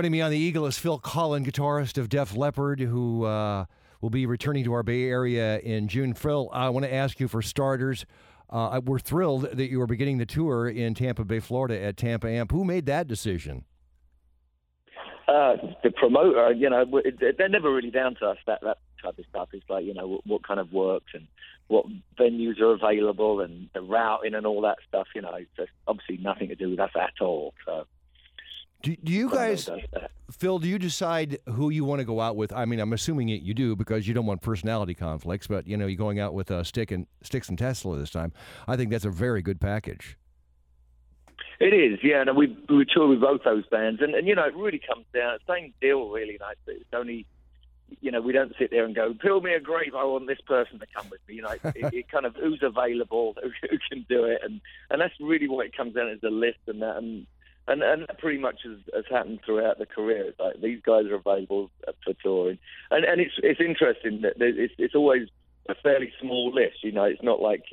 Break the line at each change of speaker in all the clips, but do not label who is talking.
Joining me on the Eagle is Phil Collen, guitarist of Def Leppard, who uh, will be returning to our Bay Area in June. Phil, I want to ask you for starters. Uh, we're thrilled that you are beginning the tour in Tampa Bay, Florida at Tampa Amp. Who made that decision?
Uh, the promoter, you know, they're never really down to us, that, that type of stuff. is like, you know, what, what kind of works and what venues are available and the routing and all that stuff, you know, it's obviously nothing to do with us at all. So.
Do, do you guys, Phil? Do you decide who you want to go out with? I mean, I'm assuming you do because you don't want personality conflicts. But you know, you're going out with uh, Styx and Styx and Tesla this time. I think that's a very good package.
It is, yeah. And we we tour with both those bands, and, and you know, it really comes down same deal, really. Like it's only, you know, we don't sit there and go, "Build me a grave. I want this person to come with me." You know, it, it kind of who's available, who, who can do it, and and that's really what it comes down as a list and that. And and and that pretty much has, has happened throughout the career. It's like these guys are available for touring, and and it's it's interesting that it's it's always a fairly small list. You know, it's not like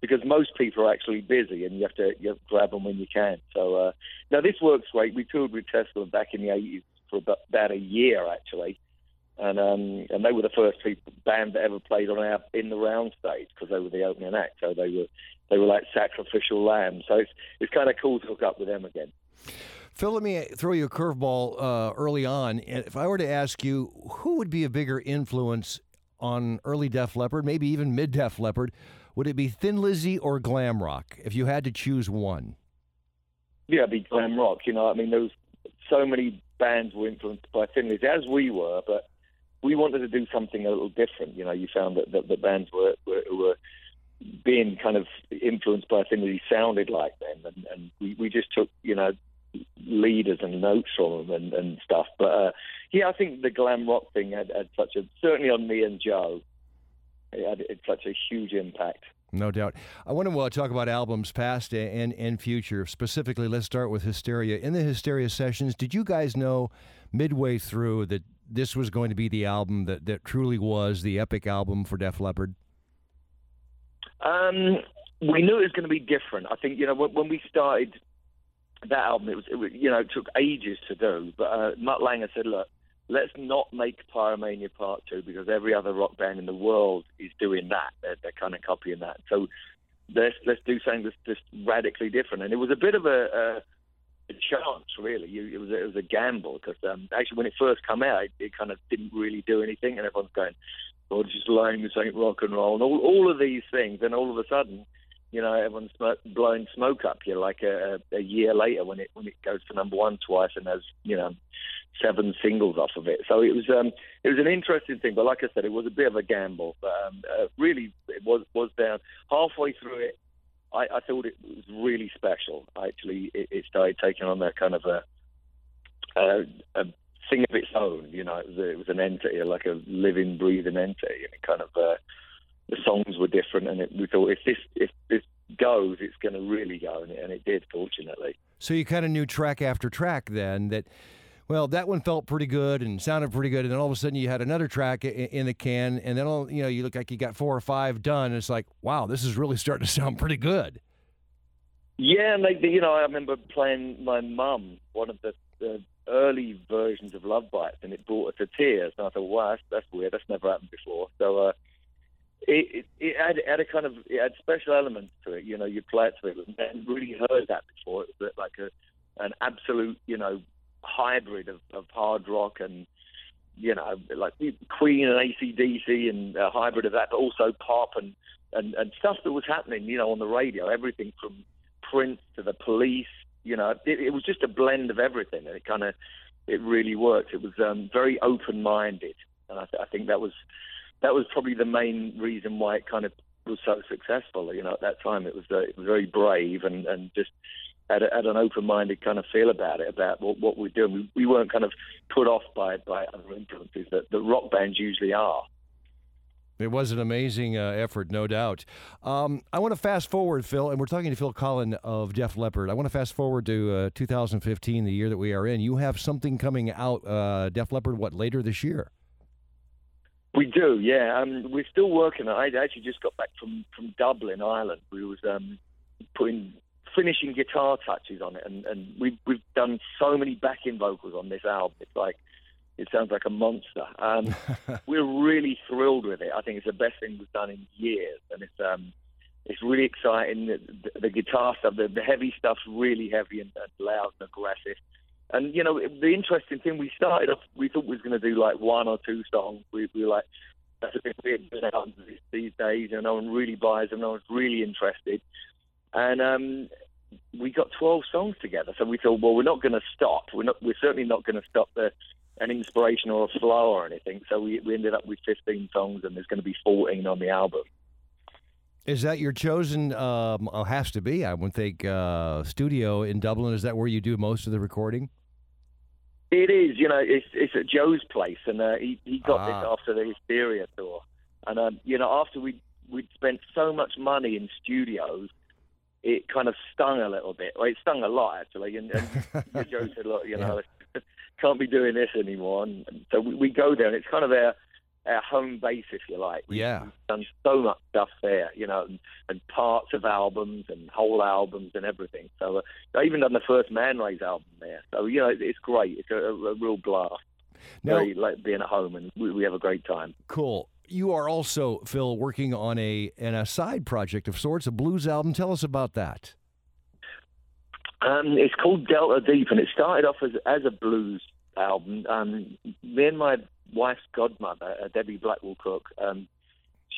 because most people are actually busy and you have to you have to grab them when you can. So uh, now this works great. We toured with Tesla back in the '80s for about, about a year actually, and um, and they were the first people, band that ever played on our in the round stage because they were the opening act. So they were they were like sacrificial lambs. So it's it's kind of cool to hook up with them again.
Phil, let me throw you a curveball uh, early on. If I were to ask you, who would be a bigger influence on early Def Leppard, maybe even mid Def Leppard? Would it be Thin Lizzy or glam rock if you had to choose one?
Yeah, it'd be glam rock. You know, I mean, there was so many bands were influenced by Thin Lizzy, as we were, but we wanted to do something a little different. You know, you found that the, the bands were, were, were being kind of influenced by Thin Lizzy sounded like them, and, and we, we just took, you know, leaders and notes from them and, and stuff. But uh, yeah, I think the glam rock thing had, had such a certainly on me and Joe. It had, it such a huge impact.
No doubt. I want to uh, talk about albums past and, and future. Specifically, let's start with Hysteria. In the Hysteria sessions, did you guys know midway through that this was going to be the album that, that truly was the epic album for Def Leppard?
Um, we knew it was going to be different. I think, you know, when, when we started that album, it was, it you know, it took ages to do. But uh, Mutt Lange said, look, let's not make Pyromania Part Two because every other rock band in the world is doing that. They're, they're kind of copying that. So let's let's do something that's just radically different. And it was a bit of a, a, a chance, really. You, it was it was a gamble because um, actually when it first came out, it, it kind of didn't really do anything, and everyone's going, "Oh, just lame. This ain't rock and roll," and all all of these things. And all of a sudden you know, everyone's blowing smoke up here like a, a year later when it when it goes to number one twice and has you know seven singles off of it. So it was um it was an interesting thing, but like I said, it was a bit of a gamble. But um, uh, really, it was was down halfway through it. I, I thought it was really special. Actually, it, it started taking on that kind of a, a, a thing of its own. You know, it was, it was an entity, like a living, breathing entity, and it kind of. Uh, the songs were different, and it, we thought if this if this goes, it's going to really go, and it, and it did, fortunately.
So you kind of knew track after track then that. Well, that one felt pretty good and sounded pretty good, and then all of a sudden you had another track in the can, and then all you know you look like you got four or five done. And it's like, wow, this is really starting to sound pretty good.
Yeah, and they, you know, I remember playing my mum one of the, the early versions of Love Bites, and it brought her to tears. And I thought, wow, that's, that's weird. That's never happened before. So uh, it, it, had, it had a kind of it had special elements to it. You know, you play it to it, and really heard that before. It was like a an absolute, you know, hybrid of, of hard rock and you know, like Queen and ACDC and a hybrid of that, but also pop and, and, and stuff that was happening, you know, on the radio. Everything from Prince to the Police, you know, it, it was just a blend of everything, and it kind of it really worked. It was um, very open minded, and I, th- I think that was that was probably the main reason why it kind of was so successful. You know, at that time it was, uh, it was very brave and, and just had, a, had an open-minded kind of feel about it, about what, what we're doing. We, we weren't kind of put off by by other influences that the rock bands usually are.
It was an amazing uh, effort, no doubt. Um, I want to fast forward, Phil, and we're talking to Phil Collen of Def Leppard. I want to fast forward to uh, 2015, the year that we are in. You have something coming out, uh, Def Leppard, what, later this year?
We do, yeah. Um, we're still working. On it. I actually just got back from, from Dublin, Ireland. We was um, putting finishing guitar touches on it, and, and we've we've done so many backing vocals on this album. It's like it sounds like a monster. Um, we're really thrilled with it. I think it's the best thing we've done in years, and it's um, it's really exciting. The, the, the guitar stuff, the, the heavy stuff's really heavy and, and loud and aggressive. And you know, the interesting thing, we started off, we thought we was going to do like one or two songs. We, we were like, that's a bit weird these days, and no one really buys them. No one's really interested. And um, we got 12 songs together. So we thought, well, we're not going to stop. We're not. We're certainly not going to stop the an inspiration or a flow or anything. So we, we ended up with 15 songs, and there's going to be 14 on the album.
Is that your chosen? Um, oh, has to be. I would think uh, studio in Dublin. Is that where you do most of the recording?
It is. You know, it's it's at Joe's place, and uh, he he got ah. this after the Hysteria tour, and um, you know, after we we'd spent so much money in studios, it kind of stung a little bit. Well, it stung a lot actually, and, and Joe said, "Look, you know, yeah. can't be doing this anymore." And, and so we, we go there, and it's kind of our our home base, if you like.
We've, yeah.
Done so much stuff there, you know, and, and parts of albums and whole albums and everything. So uh, I even done the first Manraze album there. So you know, it's great. It's a, a real blast. Now, Very like being at home, and we, we have a great time.
Cool you are also Phil working on a an a side project of sorts, a blues album. Tell us about that.
Um, it's called Delta Deep, and it started off as as a blues album. Um, me and my wife's godmother, uh, Debbie Blackwell Cook, um,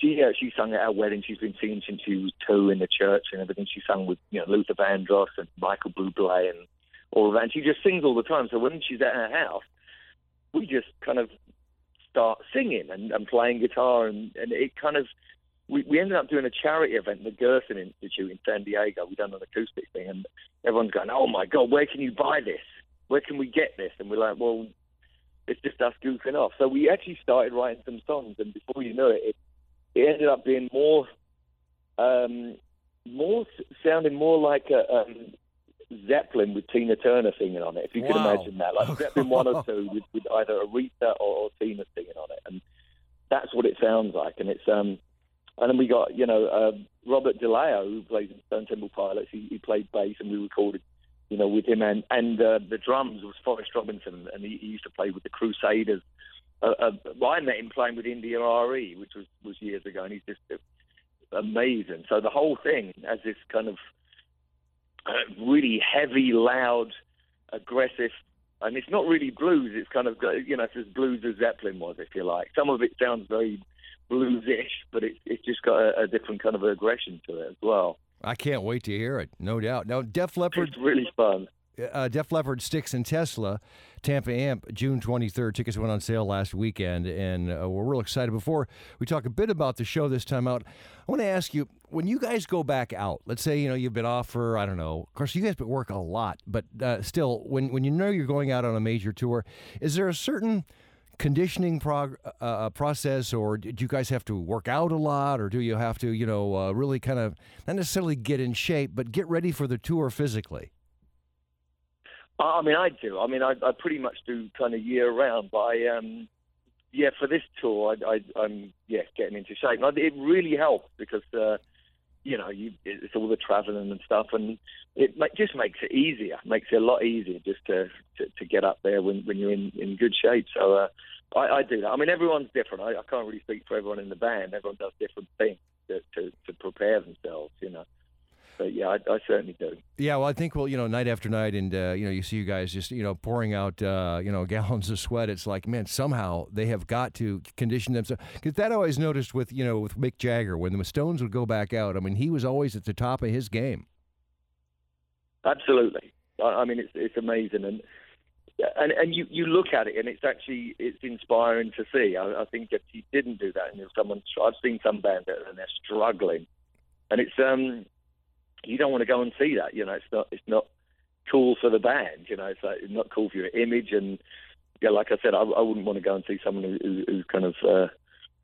she uh, she sung at our wedding. She's been singing since she was two in the church and everything. She sung with you know Luther Vandross and Michael Bublé and all of that. And she just sings all the time. So when she's at her house, we just kind of start singing and, and playing guitar, and, and it kind of we, we ended up doing a charity event, the Gerson Institute in San Diego. We done an acoustic thing, and everyone's going, "Oh my God, where can you buy this? Where can we get this?" And we're like, "Well, it's just us goofing off." So we actually started writing some songs, and before you know it, it, it ended up being more, um, more sounding more like a, um, Zeppelin with Tina Turner singing on it, if you wow. can imagine that. Like Zeppelin one or two with, with either Aretha or, or Tina singing on it, and that's what it sounds like. And it's um, and then we got you know uh, Robert DeLeo who plays in Stone Temple Pilots. He, he played bass, and we recorded you know with him, and and uh, the drums was Forrest Robinson, and he, he used to play with the Crusaders. Uh, uh, well, I met him playing with India.Arie, which was was years ago, and he's just amazing. So the whole thing has this kind of uh, really heavy, loud, aggressive. And it's not really blues. It's kind of you know it's as blues as Zeppelin was, if you like. Some of it sounds very bluesish, but it's it's just got a, a different kind of aggression to it as well.
I can't wait to hear it, no doubt. Now, Def Leppard.
It's really fun
uh, Def Leppard, Styx, and Tesla, Tampa Amp, June 23rd. Tickets went on sale last weekend, and uh, we're real excited. Before we talk a bit about the show this time out, I want to ask you when you guys go back out, let's say, you know, you've been off for, I don't know, of course, you guys work a lot, but uh, still, when, when you know you're going out on a major tour, is there a certain conditioning prog- uh, uh process, or do you guys have to work out a lot, or do you have to, you know, uh, really kind of not necessarily get in shape, but get ready for the tour physically?
I mean, I do. I mean, I, I pretty much do kind of year round. But I, um, yeah, for this tour, I, am yeah getting into shape. And it really helps because uh, you know you, it's all the traveling and stuff, and it just makes it easier. Makes it a lot easier just to to, to get up there when when you're in in good shape. So uh, I, I do that. I mean, everyone's different. I, I can't really speak for everyone in the band. Everyone does different things to to, to prepare themselves. You know yeah, I, I, certainly do.
Yeah, well, I think well, you know, night after night, and uh, you know, you see you guys just you know pouring out uh, you know gallons of sweat. It's like, man, somehow they have got to condition themselves. Because that I always noticed with you know with Mick Jagger when the Stones would go back out. I mean, he was always at the top of his game.
Absolutely. I, I mean, it's it's amazing, and and and you you look at it, and it's actually it's inspiring to see. I, I think if he didn't do that, and if someone I've seen some bands and they're struggling, and it's um you don't want to go and see that. You know, it's not it's not cool for the band. You know, it's, like, it's not cool for your image. And yeah, like I said, I, I wouldn't want to go and see someone who, who, who's kind of uh,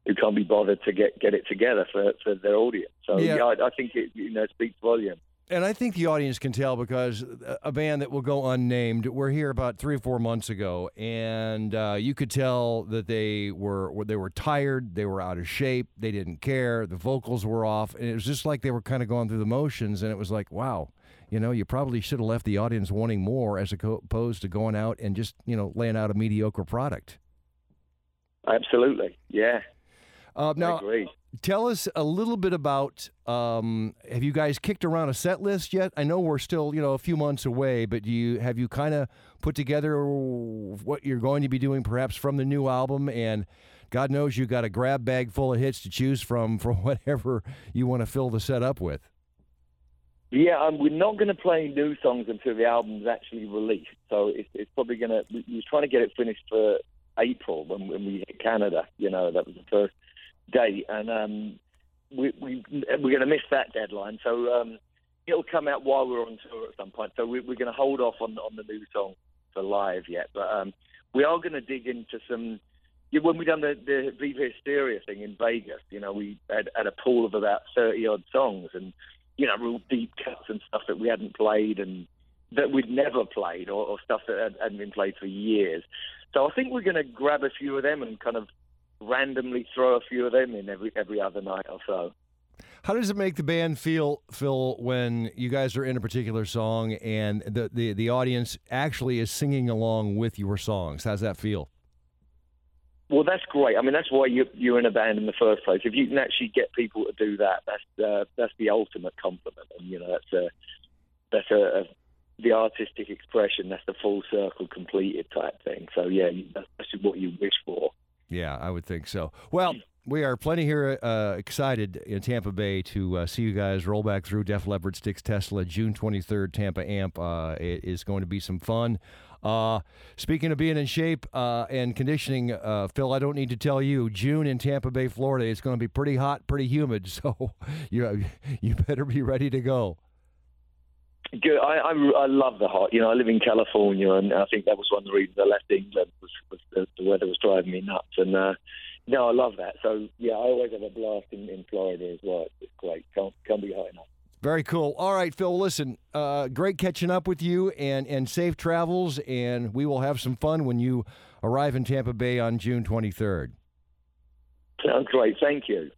who can't be bothered to get get it together for for their audience. So yeah, yeah I, I think it you know speaks volume.
And I think the audience can tell because a band that will go unnamed, we're here about three or four months ago, and uh, you could tell that they were they were tired, they were out of shape, they didn't care, the vocals were off, and it was just like they were kind of going through the motions, and it was like, wow, you know, you probably should have left the audience wanting more as opposed to going out and just, you know, laying out a mediocre product.
Absolutely. Yeah.
Uh, now, tell us a little bit about um, have you guys kicked around a set list yet? I know we're still, you know, a few months away, but you have you kind of put together what you're going to be doing perhaps from the new album and God knows you got a grab bag full of hits to choose from for whatever you want to fill the set up with.
Yeah, um, we're not going to play new songs until the album's actually released. So it's, it's probably going to. We, we trying to get it finished for April when, when we hit Canada. You know, that was the first date, and um, we, we we're going to miss that deadline. So um, it'll come out while we're on tour at some point. So we, we're going to hold off on on the new song for live yet, but um, we are going to dig into some when we done the the Viva Hysteria thing in Vegas, you know, we had, had a pool of about thirty odd songs, and you know, real deep cuts and stuff that we hadn't played and that we'd never played, or, or stuff that had, hadn't been played for years. So I think we're going to grab a few of them and kind of randomly throw a few of them in every every other night or so.
How does it make the band feel, Phil, when you guys are in a particular song and the, the, the audience actually is singing along with your songs? How's that feel?
Well, that's great. I mean, that's why you, you're in a band in the first place. If you can actually get people to do that, that's uh, that's the ultimate compliment. And you know, that's a that's a, a the artistic expression. That's the full circle completed type thing. So yeah, that's, that's what you wish for.
Yeah, I would think so. Well. We are plenty here uh, excited in Tampa Bay to uh, see you guys roll back through Def Leppard Styx, Tesla June 23rd, Tampa Amp. Uh, it is going to be some fun. Uh, speaking of being in shape uh, and conditioning, uh, Phil, I don't need to tell you, June in Tampa Bay, Florida, it's going to be pretty hot, pretty humid. So you you better be ready to go.
Good. I, I, I love the hot. You know, I live in California, and I think that was one of the reasons I left England was, was the, the weather was driving me nuts. And uh, no, I love that. So yeah, I always have a blast in, in Florida as well. It's great. Can't, can't be hot enough.
Very cool. All right, Phil. Listen, uh, great catching up with you, and and safe travels. And we will have some fun when you arrive in Tampa Bay on June twenty third.
Sounds great. Thank you.